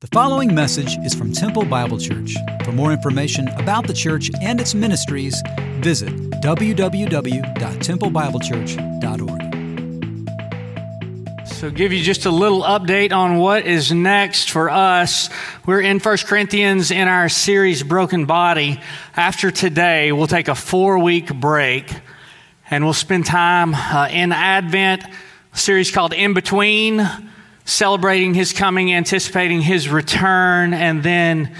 The following message is from Temple Bible Church. For more information about the church and its ministries, visit www.templebiblechurch.org. So, give you just a little update on what is next for us. We're in 1 Corinthians in our series Broken Body. After today, we'll take a four week break and we'll spend time uh, in Advent, series called In Between celebrating his coming, anticipating his return, and then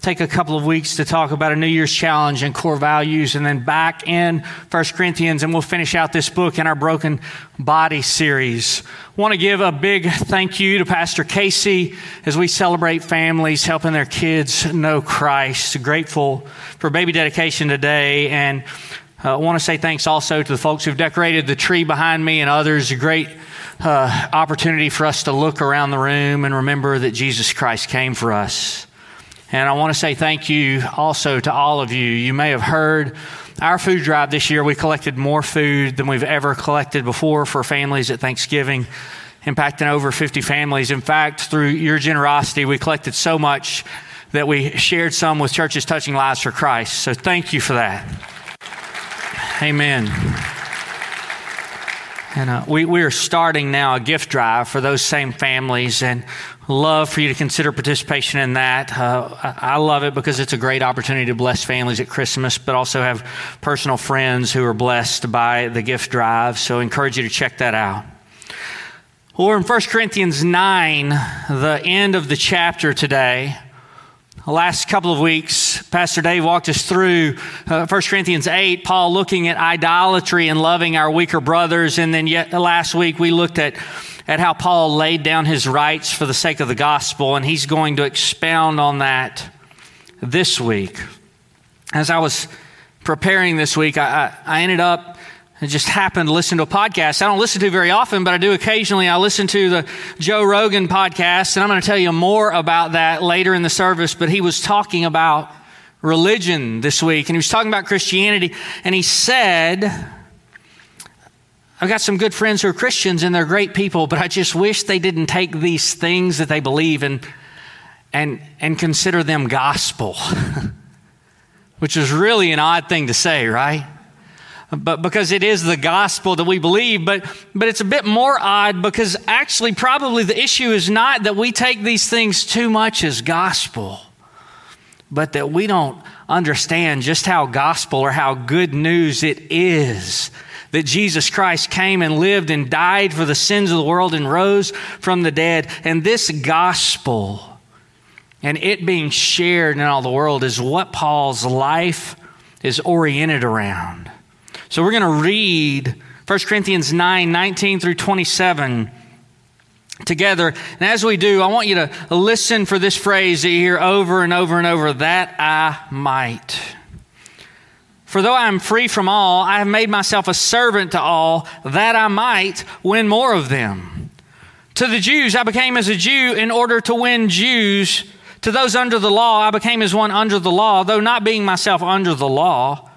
take a couple of weeks to talk about a New Year's challenge and core values, and then back in First Corinthians, and we'll finish out this book in our Broken Body series. Want to give a big thank you to Pastor Casey as we celebrate families helping their kids know Christ. Grateful for baby dedication today, and I uh, want to say thanks also to the folks who've decorated the tree behind me and others. Great uh, opportunity for us to look around the room and remember that Jesus Christ came for us. And I want to say thank you also to all of you. You may have heard our food drive this year. We collected more food than we've ever collected before for families at Thanksgiving, impacting over 50 families. In fact, through your generosity, we collected so much that we shared some with churches touching lives for Christ. So thank you for that. Amen. And uh, we, we are starting now a gift drive for those same families and love for you to consider participation in that. Uh, I love it because it's a great opportunity to bless families at Christmas, but also have personal friends who are blessed by the gift drive. So I encourage you to check that out. Or in 1 Corinthians 9, the end of the chapter today, the last couple of weeks, Pastor Dave walked us through uh, 1 Corinthians 8, Paul looking at idolatry and loving our weaker brothers. And then yet last week we looked at, at how Paul laid down his rights for the sake of the gospel. And he's going to expound on that this week. As I was preparing this week, I, I, I ended up I just happened to listen to a podcast I don't listen to very often, but I do occasionally. I listen to the Joe Rogan podcast, and I'm going to tell you more about that later in the service. But he was talking about religion this week, and he was talking about Christianity, and he said, I've got some good friends who are Christians, and they're great people, but I just wish they didn't take these things that they believe and, and, and consider them gospel, which is really an odd thing to say, right? But because it is the gospel that we believe. But, but it's a bit more odd because actually, probably the issue is not that we take these things too much as gospel, but that we don't understand just how gospel or how good news it is that Jesus Christ came and lived and died for the sins of the world and rose from the dead. And this gospel and it being shared in all the world is what Paul's life is oriented around. So we're going to read 1 Corinthians 9 19 through 27 together. And as we do, I want you to listen for this phrase that you hear over and over and over that I might. For though I am free from all, I have made myself a servant to all, that I might win more of them. To the Jews, I became as a Jew in order to win Jews. To those under the law, I became as one under the law, though not being myself under the law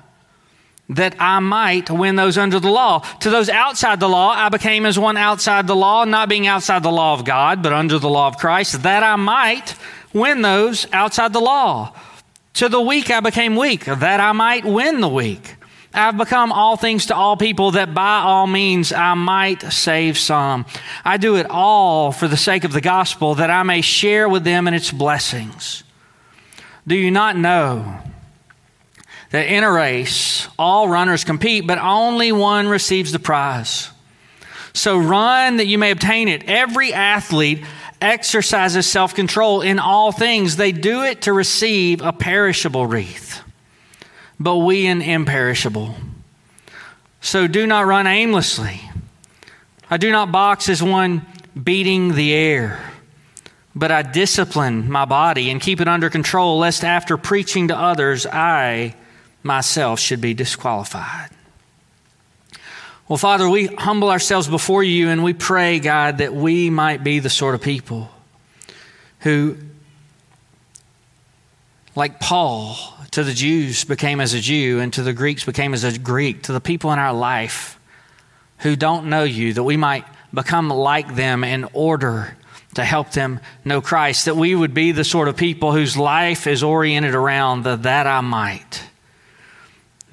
that I might win those under the law. To those outside the law, I became as one outside the law, not being outside the law of God, but under the law of Christ, that I might win those outside the law. To the weak, I became weak, that I might win the weak. I've become all things to all people that by all means I might save some. I do it all for the sake of the gospel that I may share with them in its blessings. Do you not know? That in a race, all runners compete, but only one receives the prize. So run that you may obtain it. Every athlete exercises self control in all things. They do it to receive a perishable wreath, but we an imperishable. So do not run aimlessly. I do not box as one beating the air, but I discipline my body and keep it under control, lest after preaching to others, I myself should be disqualified. Well, Father, we humble ourselves before you and we pray, God, that we might be the sort of people who, like Paul, to the Jews became as a Jew, and to the Greeks became as a Greek, to the people in our life who don't know you, that we might become like them in order to help them know Christ, that we would be the sort of people whose life is oriented around the that I might.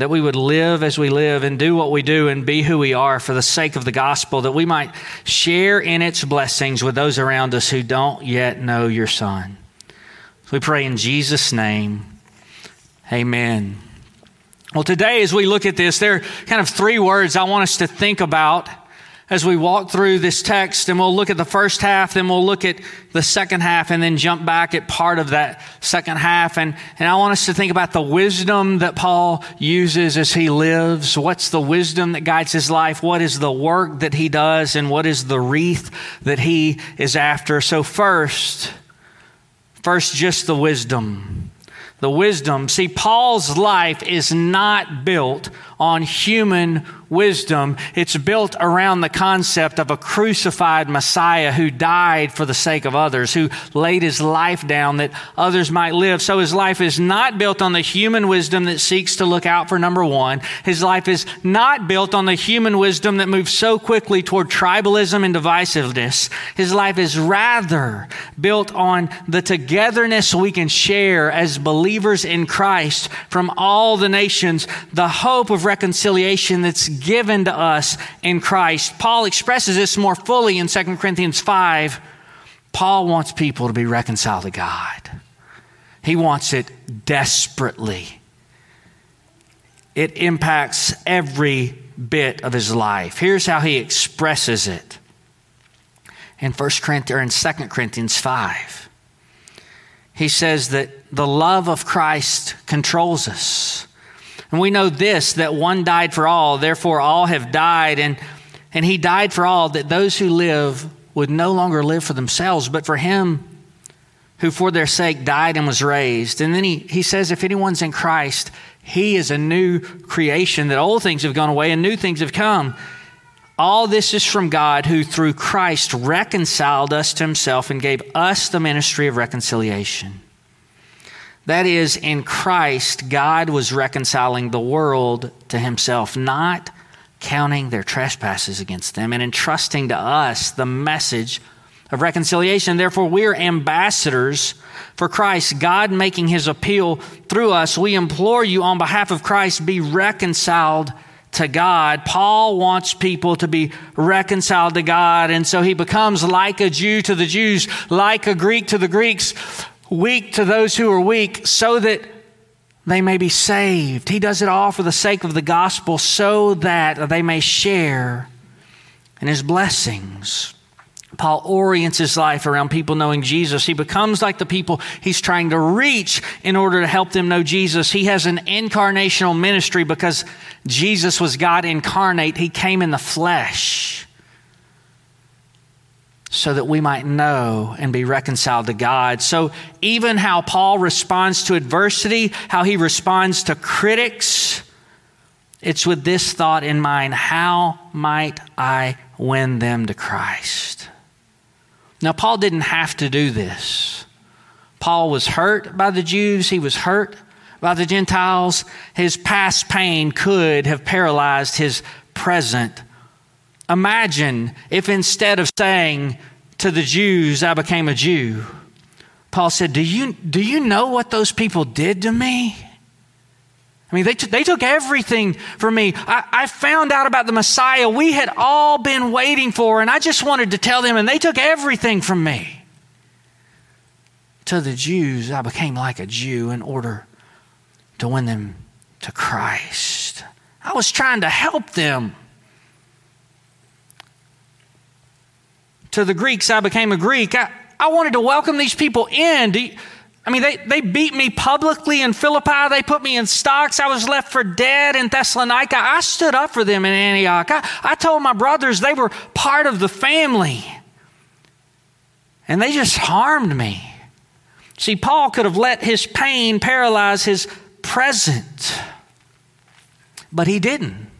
That we would live as we live and do what we do and be who we are for the sake of the gospel, that we might share in its blessings with those around us who don't yet know your Son. So we pray in Jesus' name. Amen. Well, today, as we look at this, there are kind of three words I want us to think about as we walk through this text, and we'll look at the first half, then we'll look at the second half, and then jump back at part of that second half. And, and I want us to think about the wisdom that Paul uses as he lives. What's the wisdom that guides his life? What is the work that he does? And what is the wreath that he is after? So, first, first, just the wisdom. The wisdom. See, Paul's life is not built on human wisdom. It's built around the concept of a crucified Messiah who died for the sake of others, who laid his life down that others might live. So his life is not built on the human wisdom that seeks to look out for number one. His life is not built on the human wisdom that moves so quickly toward tribalism and divisiveness. His life is rather built on the togetherness we can share as believers in Christ from all the nations, the hope of reconciliation that's given to us in Christ. Paul expresses this more fully in 2 Corinthians 5. Paul wants people to be reconciled to God, he wants it desperately. It impacts every bit of his life. Here's how he expresses it in 1 Corinthians or in 2 Corinthians 5. He says that the love of Christ controls us. And we know this that one died for all, therefore all have died. And, and he died for all, that those who live would no longer live for themselves, but for him who for their sake died and was raised. And then he, he says, if anyone's in Christ, he is a new creation, that old things have gone away and new things have come. All this is from God, who through Christ reconciled us to himself and gave us the ministry of reconciliation. That is, in Christ, God was reconciling the world to himself, not counting their trespasses against them, and entrusting to us the message of reconciliation. Therefore, we're ambassadors for Christ, God making his appeal through us. We implore you on behalf of Christ, be reconciled to God. Paul wants people to be reconciled to God, and so he becomes like a Jew to the Jews, like a Greek to the Greeks, weak to those who are weak, so that they may be saved. He does it all for the sake of the gospel, so that they may share in his blessings. Paul orients his life around people knowing Jesus. He becomes like the people he's trying to reach in order to help them know Jesus. He has an incarnational ministry because Jesus was God incarnate. He came in the flesh so that we might know and be reconciled to God. So, even how Paul responds to adversity, how he responds to critics, it's with this thought in mind how might I win them to Christ? Now, Paul didn't have to do this. Paul was hurt by the Jews, he was hurt by the Gentiles. His past pain could have paralyzed his present Imagine if instead of saying to the Jews, I became a Jew, Paul said, Do you, do you know what those people did to me? I mean, they, t- they took everything from me. I, I found out about the Messiah we had all been waiting for, and I just wanted to tell them, and they took everything from me. To the Jews, I became like a Jew in order to win them to Christ. I was trying to help them. To the Greeks, I became a Greek. I, I wanted to welcome these people in. You, I mean, they, they beat me publicly in Philippi. They put me in stocks. I was left for dead in Thessalonica. I stood up for them in Antioch. I, I told my brothers they were part of the family. And they just harmed me. See, Paul could have let his pain paralyze his present, but he didn't.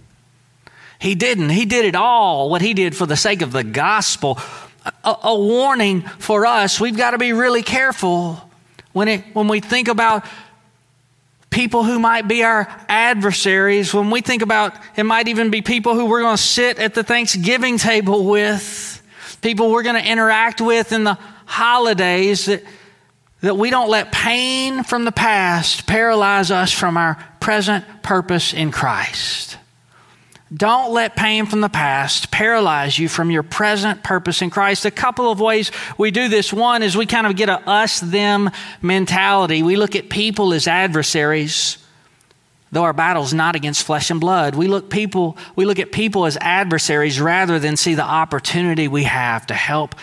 He didn't. He did it all, what he did for the sake of the gospel. A, a warning for us. We've got to be really careful when, it, when we think about people who might be our adversaries, when we think about it might even be people who we're going to sit at the Thanksgiving table with. people we're going to interact with in the holidays that, that we don't let pain from the past paralyze us from our present purpose in Christ. Don't let pain from the past paralyze you from your present purpose in Christ. A couple of ways we do this. One is we kind of get a us them mentality. We look at people as adversaries, though our battle's not against flesh and blood. We look people we look at people as adversaries rather than see the opportunity we have to help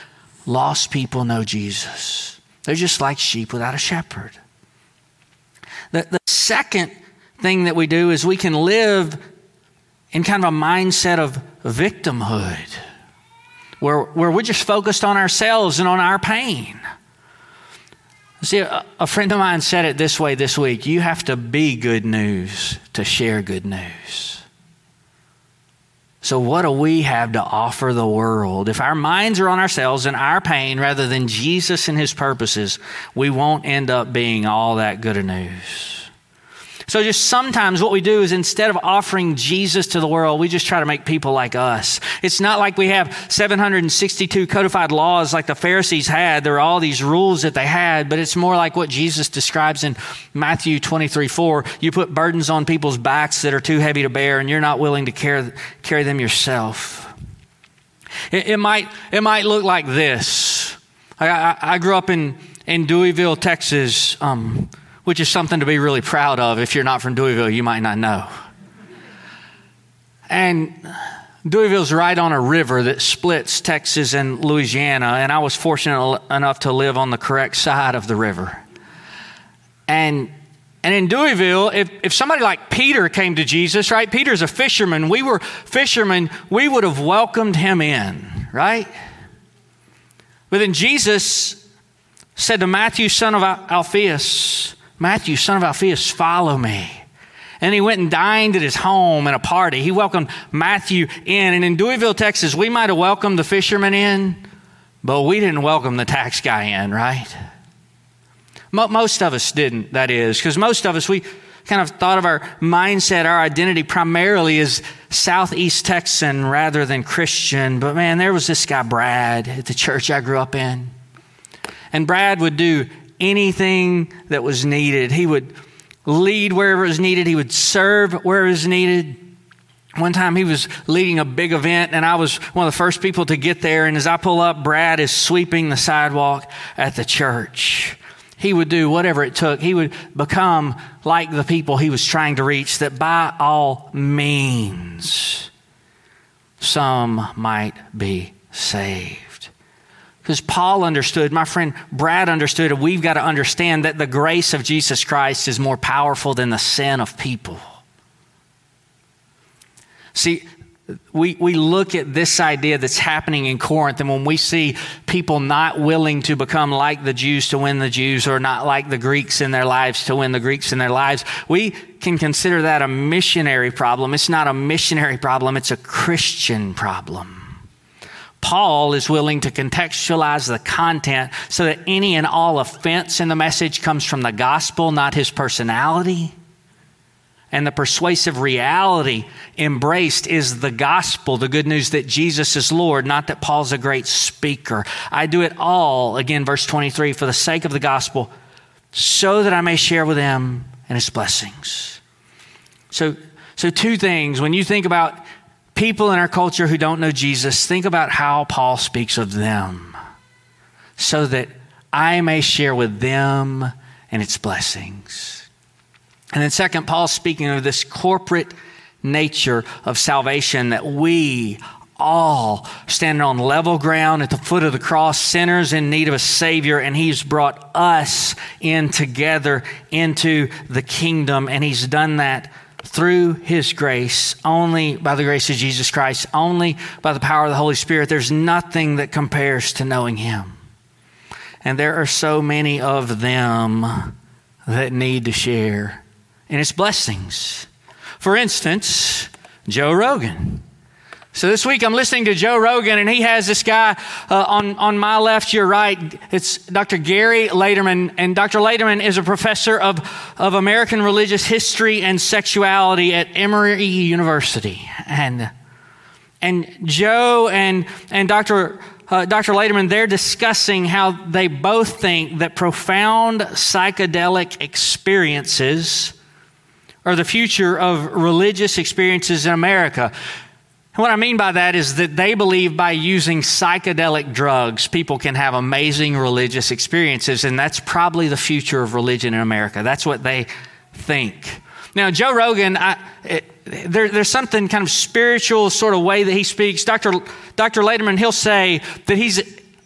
lost people know Jesus. They're just like sheep without a shepherd. The, the second thing that we do is we can live in kind of a mindset of victimhood, where, where we're just focused on ourselves and on our pain. See, a, a friend of mine said it this way this week you have to be good news to share good news. So, what do we have to offer the world? If our minds are on ourselves and our pain rather than Jesus and his purposes, we won't end up being all that good a news. So, just sometimes what we do is instead of offering Jesus to the world, we just try to make people like us. It's not like we have 762 codified laws like the Pharisees had. There are all these rules that they had, but it's more like what Jesus describes in Matthew 23 4. You put burdens on people's backs that are too heavy to bear, and you're not willing to carry, carry them yourself. It, it might, it might look like this. I, I, I grew up in, in Deweyville, Texas. Um, which is something to be really proud of. If you're not from Deweyville, you might not know. And Deweyville's right on a river that splits Texas and Louisiana, and I was fortunate enough to live on the correct side of the river. And and in Deweyville, if, if somebody like Peter came to Jesus, right? Peter's a fisherman. We were fishermen. We would have welcomed him in, right? But then Jesus said to Matthew, son of Alphaeus, Matthew, son of Alphaeus, follow me. And he went and dined at his home in a party. He welcomed Matthew in. And in Deweyville, Texas, we might have welcomed the fisherman in, but we didn't welcome the tax guy in, right? Most of us didn't, that is, because most of us, we kind of thought of our mindset, our identity primarily as Southeast Texan rather than Christian. But man, there was this guy, Brad, at the church I grew up in. And Brad would do anything that was needed. He would lead wherever it was needed, he would serve wherever it was needed. One time he was leading a big event, and I was one of the first people to get there. And as I pull up, Brad is sweeping the sidewalk at the church. He would do whatever it took. He would become like the people he was trying to reach, that by all means, some might be saved. Because Paul understood, my friend Brad understood, and we've got to understand that the grace of Jesus Christ is more powerful than the sin of people. See, we, we look at this idea that's happening in Corinth, and when we see people not willing to become like the Jews to win the Jews, or not like the Greeks in their lives to win the Greeks in their lives, we can consider that a missionary problem. It's not a missionary problem, it's a Christian problem. Paul is willing to contextualize the content so that any and all offense in the message comes from the gospel, not his personality. And the persuasive reality embraced is the gospel, the good news that Jesus is Lord, not that Paul's a great speaker. I do it all, again, verse 23, for the sake of the gospel, so that I may share with them and his blessings. So, so two things. When you think about people in our culture who don't know Jesus, think about how Paul speaks of them so that I may share with them and its blessings. And then, second, Paul's speaking of this corporate nature of salvation that we all standing on level ground at the foot of the cross, sinners in need of a Savior, and He's brought us in together into the kingdom, and He's done that through His grace, only by the grace of Jesus Christ, only by the power of the Holy Spirit. There's nothing that compares to knowing Him. And there are so many of them that need to share in His blessings. For instance, Joe Rogan. So this week I'm listening to Joe Rogan, and he has this guy uh, on, on my left, your right. It's Dr. Gary Laderman. And Dr. Laderman is a professor of, of American religious history and sexuality at Emory University. And, and Joe and, and Dr. uh, Dr. Laderman, they're discussing how they both think that profound psychedelic experiences are the future of religious experiences in America. And what I mean by that is that they believe by using psychedelic drugs, people can have amazing religious experiences, and that's probably the future of religion in America. That's what they think. Now, Joe Rogan, I, it, there, there's something kind of spiritual sort of way that he speaks. Dr. Dr. Laderman, he'll say that he's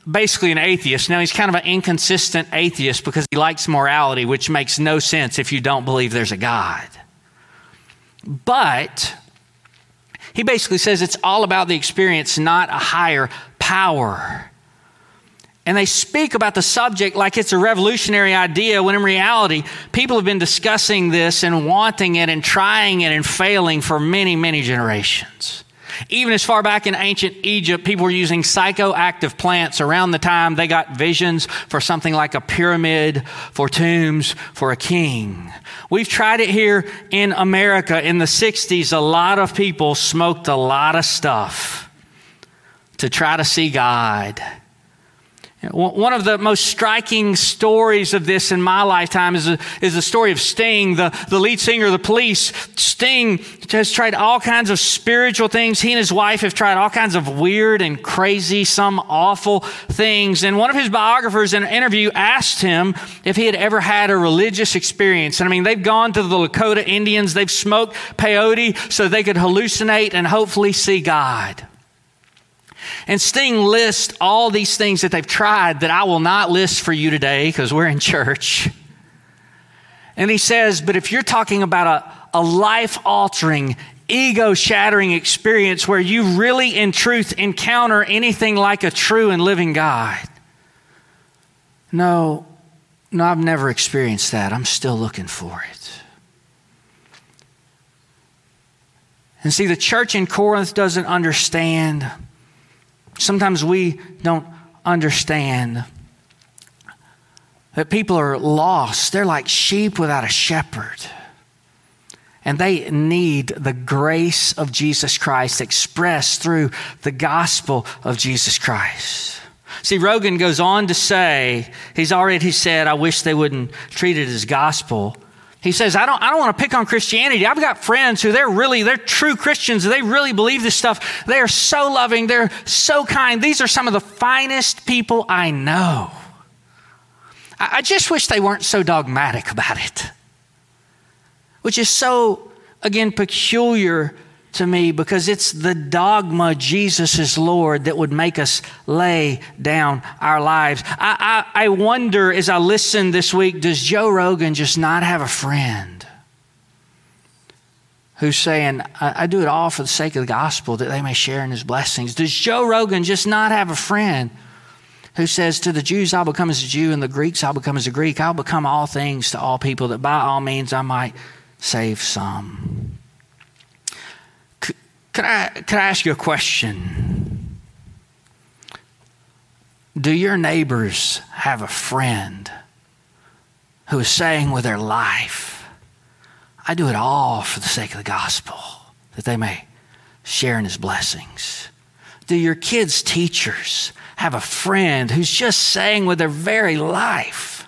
basically an atheist. Now, he's kind of an inconsistent atheist because he likes morality, which makes no sense if you don't believe there's a God. But he basically says it's all about the experience, not a higher power. And they speak about the subject like it's a revolutionary idea, when in reality, people have been discussing this and wanting it and trying it and failing for many, many generations. Even as far back in ancient Egypt, people were using psychoactive plants around the time they got visions for something like a pyramid, for tombs, for a king. We've tried it here in America. In the 60s, a lot of people smoked a lot of stuff to try to see God. One of the most striking stories of this in my lifetime is, a, is the story of Sting, the, the lead singer of the police. Sting has tried all kinds of spiritual things. He and his wife have tried all kinds of weird and crazy, some awful things. And one of his biographers in an interview asked him if he had ever had a religious experience. And I mean, they've gone to the Lakota Indians, they've smoked peyote so they could hallucinate and hopefully see God. And Sting lists all these things that they've tried that I will not list for you today because we're in church. And he says, But if you're talking about a, a life altering, ego shattering experience where you really, in truth, encounter anything like a true and living God, no, no, I've never experienced that. I'm still looking for it. And see, the church in Corinth doesn't understand Sometimes we don't understand that people are lost. They're like sheep without a shepherd. And they need the grace of Jesus Christ expressed through the gospel of Jesus Christ. See, Rogan goes on to say, he's already said, I wish they wouldn't treat it as gospel. He says, I don't, I don't want to pick on Christianity. I've got friends who they're really, they're true Christians. They really believe this stuff. They are so loving. They're so kind. These are some of the finest people I know. I, I just wish they weren't so dogmatic about it, which is so, again, peculiar to me because it's the dogma Jesus is Lord that would make us lay down our lives. I, I, I, wonder as I listen this week, does Joe Rogan just not have a friend who's saying, I, I do it all for the sake of the gospel that they may share in his blessings? Does Joe Rogan just not have a friend? Who says to the Jews, I'll become as a Jew, and the Greeks, I'll become as a Greek. I'll become all things to all people, that by all means I might save some. Can I, can I ask you a question? Do your neighbors have a friend who is saying with their life, I do it all for the sake of the gospel, that they may share in his blessings? Do your kids' teachers have a friend who's just saying with their very life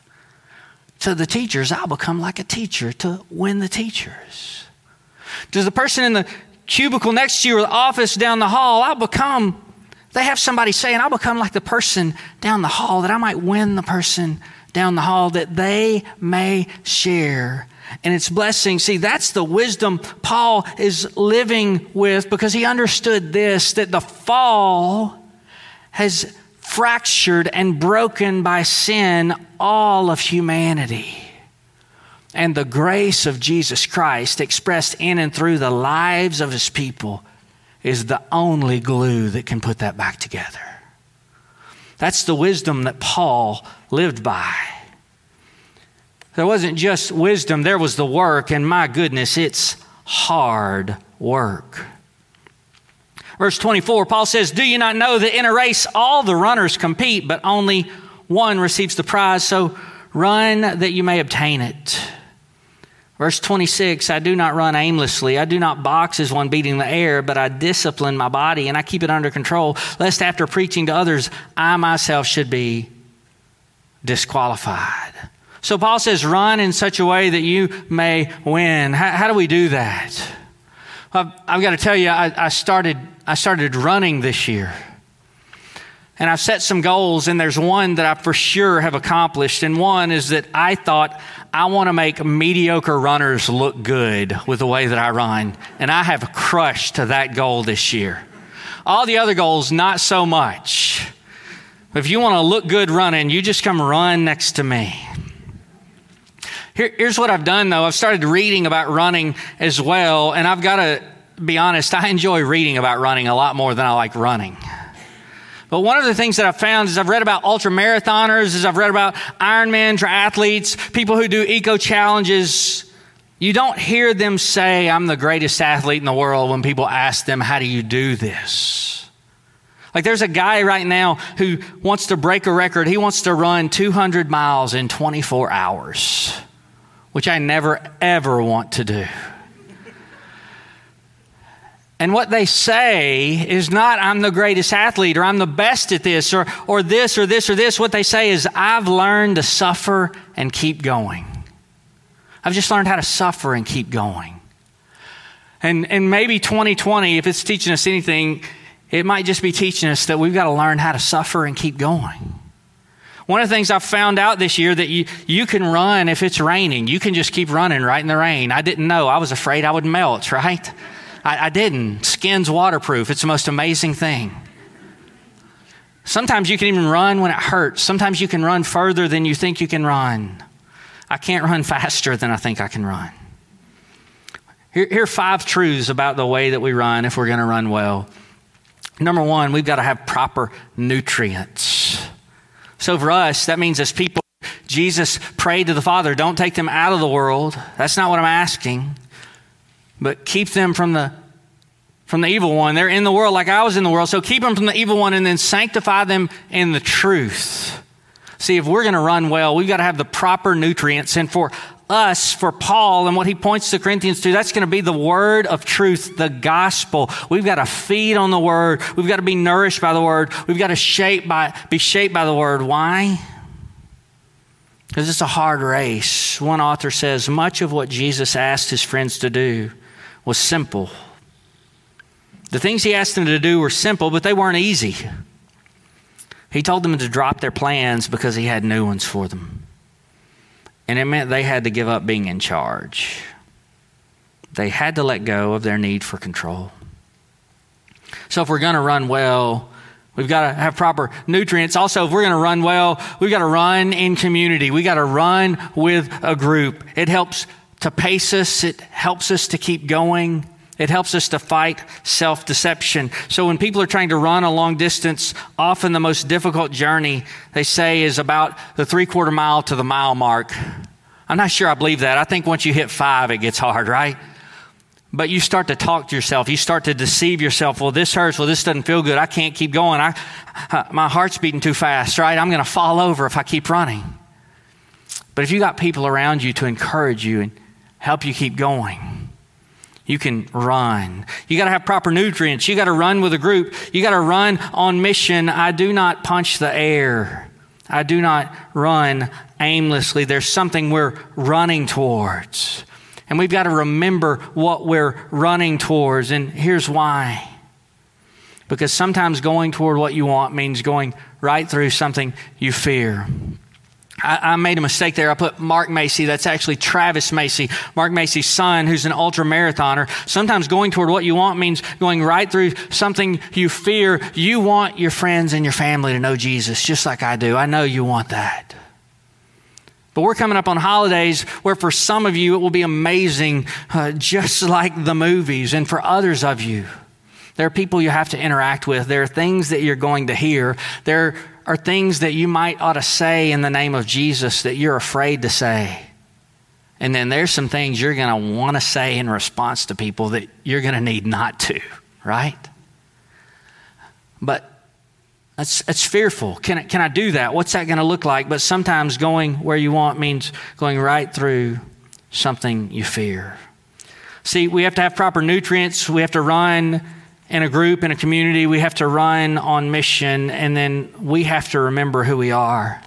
to the teachers, I'll become like a teacher to win the teachers? Does the person in the cubicle next to you or the office down the hall, I'll become, they have somebody saying, I'll become like the person down the hall, that I might win the person down the hall, that they may share and its blessing. See, that's the wisdom Paul is living with because he understood this that the fall has fractured and broken by sin all of humanity and the grace of Jesus Christ expressed in and through the lives of his people is the only glue that can put that back together. That's the wisdom that Paul lived by. There wasn't just wisdom, there was the work, and my goodness, it's hard work. Verse 24, Paul says, Do you not know that in a race all the runners compete, but only one receives the prize? So run that you may obtain it. Verse 26 I do not run aimlessly. I do not box as one beating the air, but I discipline my body and I keep it under control, lest after preaching to others, I myself should be disqualified. So Paul says, run in such a way that you may win. How, how do we do that? I've, I've, got to tell you, I, I, started, I started running this year. And I've set some goals, and there's one that I for sure have accomplished. And one is that I thought I want to make mediocre runners look good with the way that I run. And I have crushed that goal this year. All the other goals, not so much. If you want to look good running, you just come run next to me. Here, here's what I've done though. I've started reading about running as well, and I've got to be honest, I enjoy reading about running a lot more than I like running. But one of the things that I've found is I've read about ultra marathoners, is I've read about Ironman triathletes, people who do eco challenges. You don't hear them say, I'm the greatest athlete in the world when people ask them, How do you do this? Like there's a guy right now who wants to break a record. He wants to run 200 miles in 24 hours, which I never ever want to do. And what they say is not, I'm the greatest athlete or I'm the best at this or, or this or this or this. What they say is, I've learned to suffer and keep going. I've just learned how to suffer and keep going. And, and maybe 2020, if it's teaching us anything, it might just be teaching us that we've got to learn how to suffer and keep going. One of the things I found out this year that you, you can run if it's raining. You can just keep running right in the rain. I didn't know. I was afraid I would melt, right? I, I didn't. Skin's waterproof. It's the most amazing thing. Sometimes you can even run when it hurts. Sometimes you can run further than you think you can run. I can't run faster than I think I can run. Here, here are five truths about the way that we run if we're going to run well. Number one, we've got to have proper nutrients. So for us, that means as people, Jesus prayed to the Father, don't take them out of the world. That's not what I'm asking but keep them from the from the evil one. They're in the world like I was in the world. So keep them from the evil one and then sanctify them in the truth. See, if we're going to run well, we've got to have the proper nutrients. And for us, for Paul, and what he points to Corinthians to, that's going to be the word of truth, the gospel. We've got to feed on the word. We've got to be nourished by the word. We've got to shape by, be shaped by the word. Why? Because it's a hard race. One author says much of what Jesus asked his friends to do was simple. The things he asked them to do were simple, but they weren't easy. He told them to drop their plans because he had new ones for them. And it meant they had to give up being in charge. They had to let go of their need for control. So, if we're going to run well, we've got to have proper nutrients. Also, if we're going to run well, we've got to run in community. We've got to run with a group. It helps to pace us, it helps us to keep going. It helps us to fight self deception. So, when people are trying to run a long distance, often the most difficult journey, they say, is about the three quarter mile to the mile mark. I'm not sure I believe that. I think once you hit five, it gets hard, right? But you start to talk to yourself. You start to deceive yourself. Well, this hurts. Well, this doesn't feel good. I can't keep going. I, uh, my heart's beating too fast, right? I'm going to fall over if I keep running. But if you got people around you to encourage you and help you keep going. You can run. You got to have proper nutrients. You got to run with a group. You got to run on mission. I do not punch the air. I do not run aimlessly. There's something we're running towards. And we've got to remember what we're running towards. And here's why. Because sometimes going toward what you want means going right through something you fear. I, I, made a mistake there. I put Mark Macy. That's actually Travis Macy, Mark Macy's son, who's an ultra marathoner. Sometimes going toward what you want means going right through something you fear. You want your friends and your family to know Jesus, just like I do. I know you want that. But we're coming up on holidays where for some of you it will be amazing, uh, just like the movies. And for others of you, there are people you have to interact with. There are things that you're going to hear. There are things that you might ought to say in the name of Jesus that you're afraid to say. And then there's some things you're going to want to say in response to people that you're going to need not to, right? But it's, it's fearful. Can can I do that? What's that going to look like? But sometimes going where you want means going right through something you fear. See, we have to have proper nutrients. We have to run in a group, in a community. We have to run on mission, and then we have to remember who we are.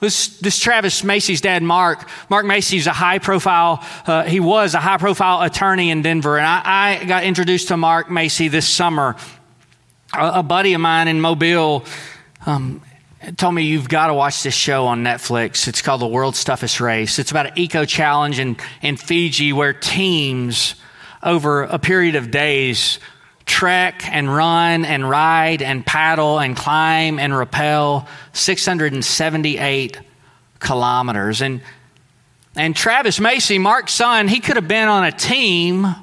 This, this Travis Macy's dad, Mark, Mark Macy's a high profile, uh, he was a high profile attorney in Denver. And I, I got introduced to Mark Macy this summer. A, a buddy of mine in Mobile um, told me you've got to watch this show on Netflix. It's called The World's Toughest Race. It's about an eco challenge in, in Fiji where teams over a period of days trek and run and ride and paddle and climb and rappel 678 kilometers. And, and Travis Macy, Mark's son, he could have been on a team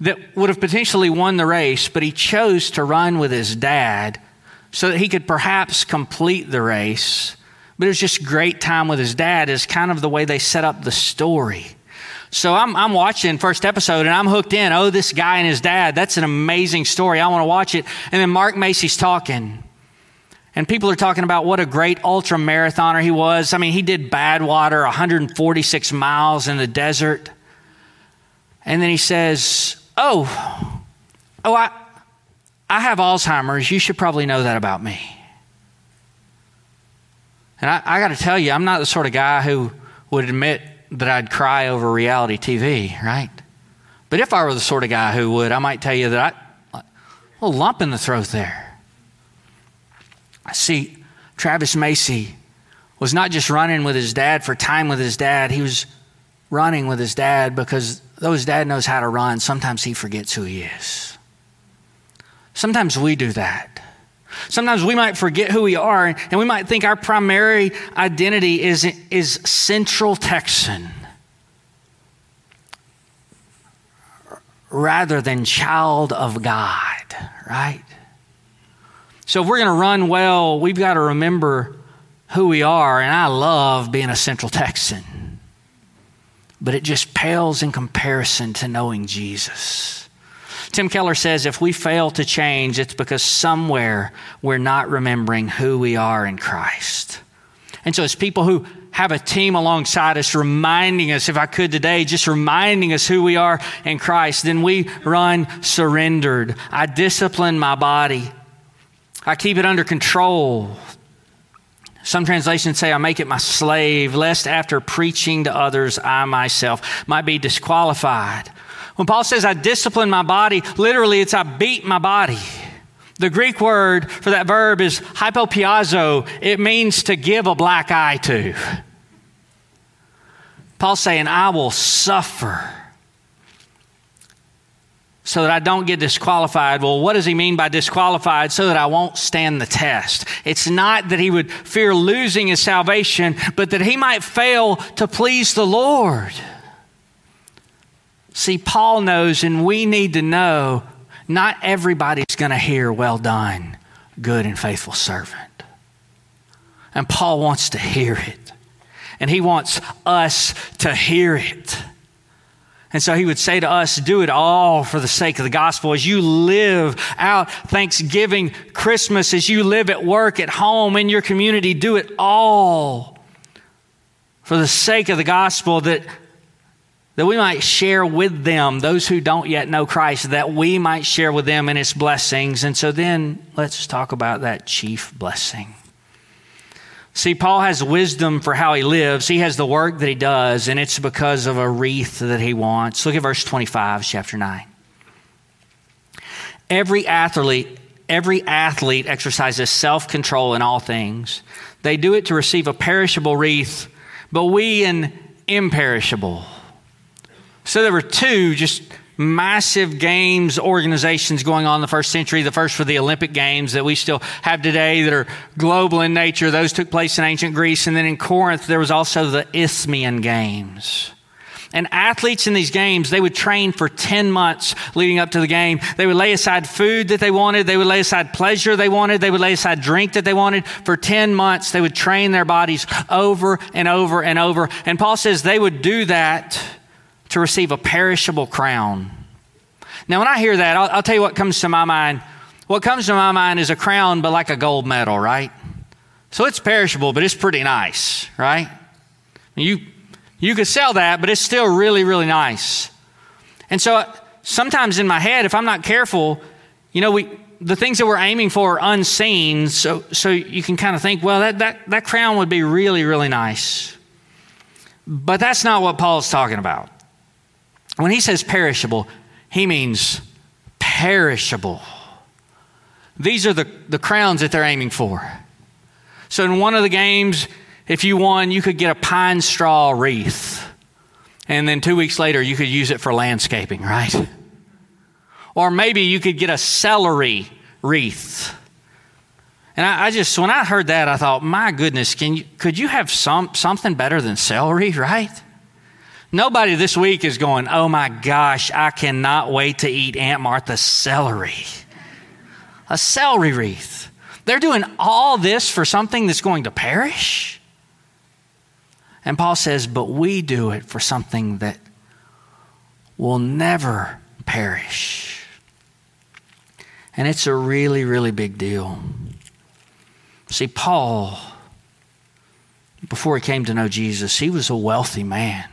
that would have potentially won the race, but he chose to run with his dad so that he could perhaps complete the race. But it was just great time with his dad, is kind of the way they set up the story. So I'm, I'm watching first episode and I'm hooked in. Oh, this guy and his dad, that's an amazing story. I want to watch it. And then Mark Macy's talking. And people are talking about what a great ultra marathoner he was. I mean, he did Badwater, 146 miles in the desert. And then he says, Oh, oh, I, I have Alzheimer's. You should probably know that about me. And I, I got to tell you, I'm not the sort of guy who would admit that I'd cry over reality TV, right? But if I were the sort of guy who would, I might tell you that I, a little lump in the throat there. See, Travis Macy was not just running with his dad for time with his dad, he was running with his dad because though his dad knows how to run, sometimes he forgets who he is. Sometimes we do that. Sometimes we might forget who we are, and we might think our primary identity is, is Central Texan rather than child of God, right? So if we're going to run well, we've got to remember who we are, and I love being a Central Texan. But it just pales in comparison to knowing Jesus. Tim Keller says if we fail to change, it's because somewhere we're not remembering who we are in Christ. And so, as people who have a team alongside us, reminding us, if I could today, just reminding us who we are in Christ, then we run surrendered. I discipline my body, I keep it under control. Some translations say, I make it my slave, lest after preaching to others, I myself might be disqualified. When Paul says, I discipline my body, literally it's I beat my body. The Greek word for that verb is hypopiazo. It means to give a black eye to. Paul's saying, I will suffer so that I don't get disqualified. Well, what does he mean by disqualified? So that I won't stand the test. It's not that he would fear losing his salvation, but that he might fail to please the Lord. See, Paul knows, and we need to know not everybody's going to hear, well done, good and faithful servant. And Paul wants to hear it. And he wants us to hear it. And so he would say to us, do it all for the sake of the gospel. As you live out Thanksgiving, Christmas, as you live at work, at home, in your community, do it all for the sake of the gospel that that we might share with them, those who don't yet know Christ, that we might share with them in His blessings. And so then let's talk about that chief blessing. See, Paul has wisdom for how he lives. He has the work that he does, and it's because of a wreath that he wants. Look at verse 25, chapter 9. Every athlete, every athlete exercises self-control in all things. They do it to receive a perishable wreath, but we an imperishable. So there were two just massive games organizations going on in the first century. The first were the Olympic Games that we still have today that are global in nature. Those took place in ancient Greece. And then in Corinth, there was also the Isthmian Games. And athletes in these games, they would train for 10 months leading up to the game. They would lay aside food that they wanted. They would lay aside pleasure they wanted. They would lay aside drink that they wanted. For 10 months, they would train their bodies over and over and over. And Paul says they would do that to receive a perishable crown. Now, when I hear that, I'll, I'll, tell you what comes to my mind. What comes to my mind is a crown, but like a gold medal, right? So it's perishable, but it's pretty nice, right? You, You could sell that, but it's still really, really nice. And so uh, sometimes in my head, if I'm not careful, you know, we, the things that we're aiming for are unseen. So, so you can kind of think, well, that, that, that crown would be really, really nice. But that's not what Paul's talking about. When he says perishable, he means perishable. These are the, the crowns that they're aiming for. So, in one of the games, if you won, you could get a pine straw wreath. And then two weeks later, you could use it for landscaping, right? Or maybe you could get a celery wreath. And I, I, just, when I heard that, I thought, my goodness, can you, could you have some, something better than celery, right? Nobody this week is going, oh my gosh, I cannot wait to eat Aunt Martha's celery. A celery wreath. They're doing all this for something that's going to perish? And Paul says, but we do it for something that will never perish. And it's a really, really big deal. See, Paul, before he came to know Jesus, he was a wealthy man.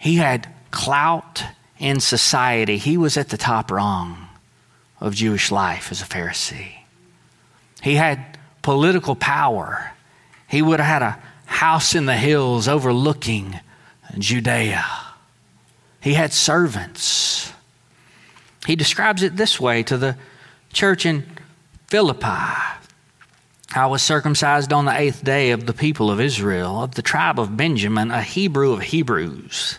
He had clout in society. He was at the top rung of Jewish life as a Pharisee. He had political power. He would have had a house in the hills overlooking Judea. He had servants. He describes it this way to the church in Philippi. I was circumcised on the eighth day of the people of Israel, of the tribe of Benjamin, a Hebrew of Hebrews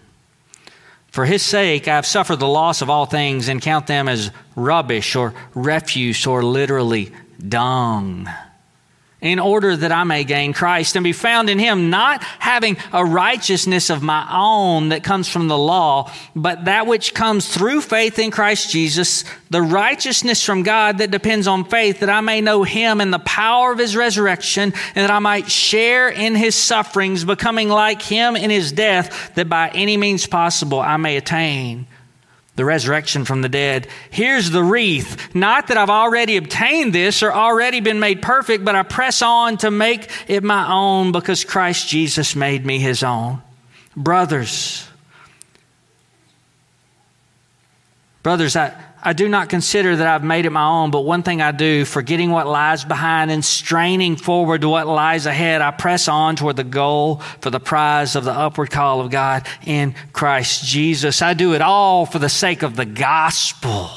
For his sake, I have suffered the loss of all things and count them as rubbish or refuse or literally dung in order that I may gain Christ and be found in him, not having a righteousness of my own that comes from the law, but that which comes through faith in Christ Jesus, the righteousness from God that depends on faith, that I may know him and the power of his resurrection, and that I might share in his sufferings, becoming like him in his death, that by any means possible I may attain the resurrection from the dead. Here's the wreath. Not that I've already obtained this or already been made perfect, but I press on to make it my own because Christ Jesus made me his own. Brothers, brothers, I, I do not consider that I've made it my own, but one thing I do, forgetting what lies behind and straining forward to what lies ahead, I press on toward the goal for the prize of the upward call of God in Christ Jesus. I do it all for the sake of the gospel.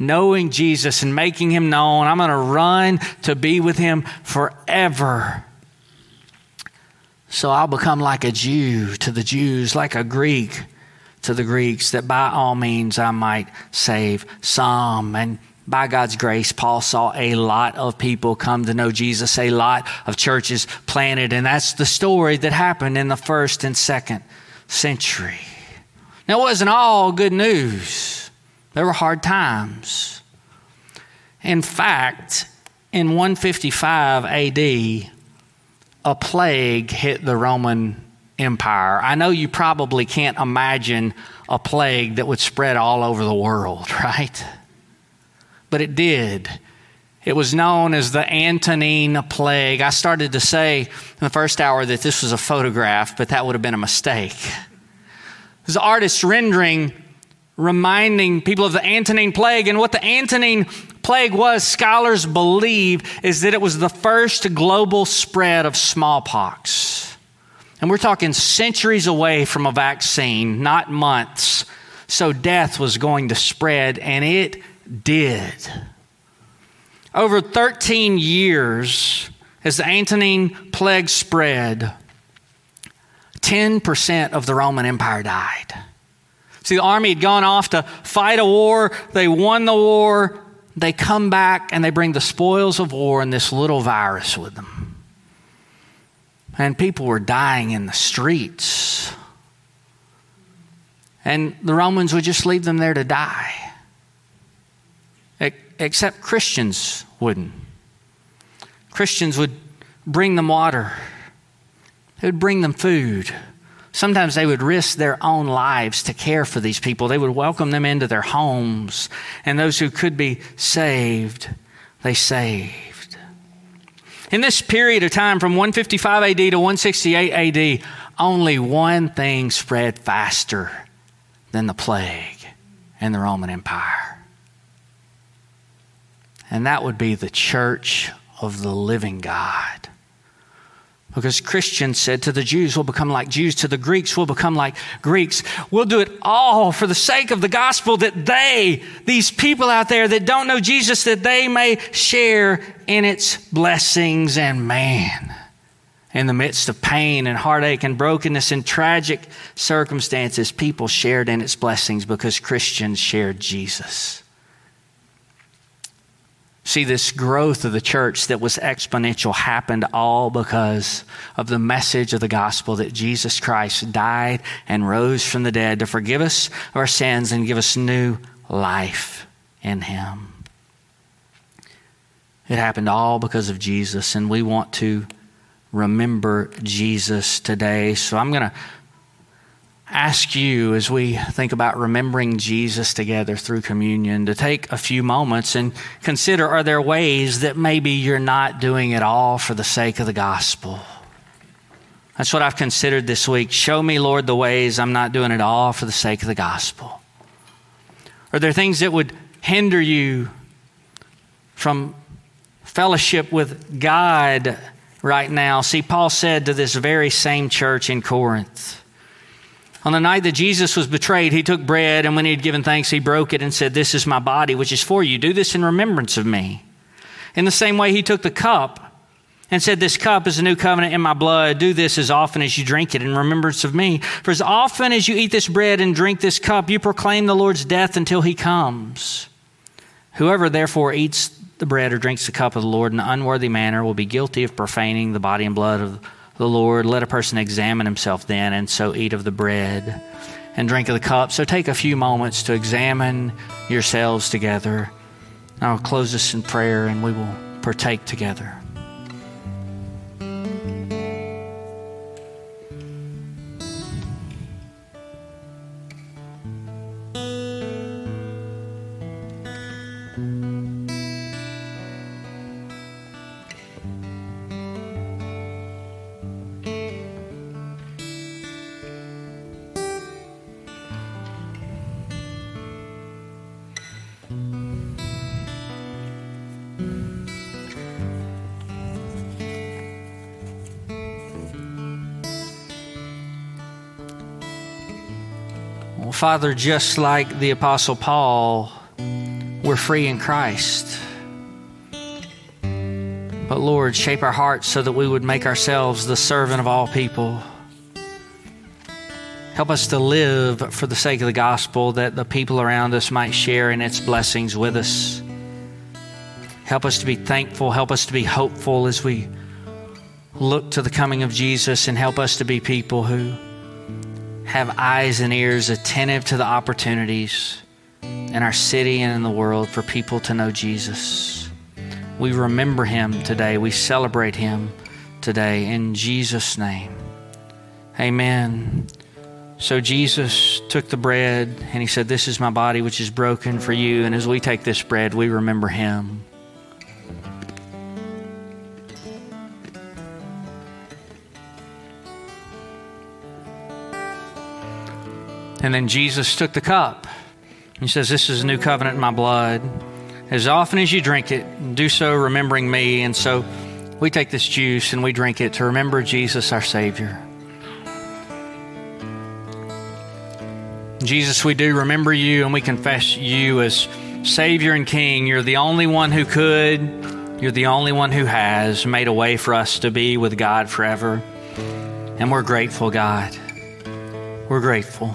Knowing Jesus and making him known, I'm going to run to be with him forever. So I'll become like a Jew to the Jews, like a Greek to the Greeks that by all means I might save some. And by God's grace, Paul saw a lot of people come to know Jesus, a lot of churches planted, and that's the story that happened in the first and second century. Now, it wasn't all good news, there were hard times. In fact, in 155 AD, a plague hit the Roman Empire. I know you probably can't imagine a plague that would spread all over the world, right? But it did. It was known as the Antonine Plague. I started to say in the first hour that this was a photograph, but that would have been a mistake. This artist's rendering reminding people of the Antonine Plague. And what the Antonine Plague was, scholars believe, is that it was the first global spread of smallpox. And we're talking centuries away from a vaccine, not months. So death was going to spread, and it did. Over 13 years, as the Antonine plague spread, 10% of the Roman Empire died. See, the army had gone off to fight a war, they won the war, they come back and they bring the spoils of war and this little virus with them. And people were dying in the streets. and the Romans would just leave them there to die. Except Christians wouldn't. Christians would bring them water, they would bring them food. Sometimes they would risk their own lives to care for these people. They would welcome them into their homes, and those who could be saved, they saved. In this period of time from 155 AD to 168 AD, only one thing spread faster than the plague in the Roman Empire. And that would be the church of the living God. Because Christians said to the Jews, we'll become like Jews, to the Greeks, we'll become like Greeks. We'll do it all for the sake of the gospel that they, these people out there that don't know Jesus, that they may share in its blessings. And man, in the midst of pain and heartache and brokenness and tragic circumstances, people shared in its blessings because Christians shared Jesus. See, this growth of the church that was exponential happened all because of the message of the gospel that Jesus Christ died and rose from the dead to forgive us our sins and give us new life in Him. It happened all because of Jesus, and we want to remember Jesus today. So I'm going to ask you as we think about remembering Jesus together through communion to take a few moments and consider are there ways that maybe you're not doing it all for the sake of the gospel? That's what I've considered this week. Show me, Lord, the ways I'm not doing it all for the sake of the gospel. Are there things that would hinder you from fellowship with God right now? See, Paul said to this very same church in Corinth, on the night that Jesus was betrayed, he took bread, and when he had given thanks, he broke it and said, This is my body, which is for you. Do this in remembrance of me. In the same way, he took the cup and said, This cup is a new covenant in my blood. Do this as often as you drink it in remembrance of me. For as often as you eat this bread and drink this cup, you proclaim the Lord's death until he comes. Whoever therefore eats the bread or drinks the cup of the Lord in an unworthy manner will be guilty of profaning the body and blood of the Lord. Let a person examine himself then, and so eat of the bread and drink of the cup. So take a few moments to examine yourselves together. I'll close this in prayer and we will partake together. Father, just like the Apostle Paul, we're free in Christ. But Lord, shape our hearts so that we would make ourselves the servant of all people. Help us to live for the sake of the gospel that the people around us might share in its blessings with us. Help us to be thankful. Help us to be hopeful as we look to the coming of Jesus and help us to be people who have eyes and ears attentive to the opportunities in our city and in the world for people to know Jesus. We remember him today. We celebrate him today in Jesus' name. Amen. So Jesus took the bread and he said, This is my body which is broken for you. And as we take this bread, we remember him. And then Jesus took the cup. He says, This is a new covenant in my blood. As often as you drink it, do so remembering me. And so we take this juice and we drink it to remember Jesus, our Savior. Jesus, we do remember you and we confess you as Savior and King. You're the only one who could, you're the only one who has made a way for us to be with God forever. And we're grateful, God. We're grateful.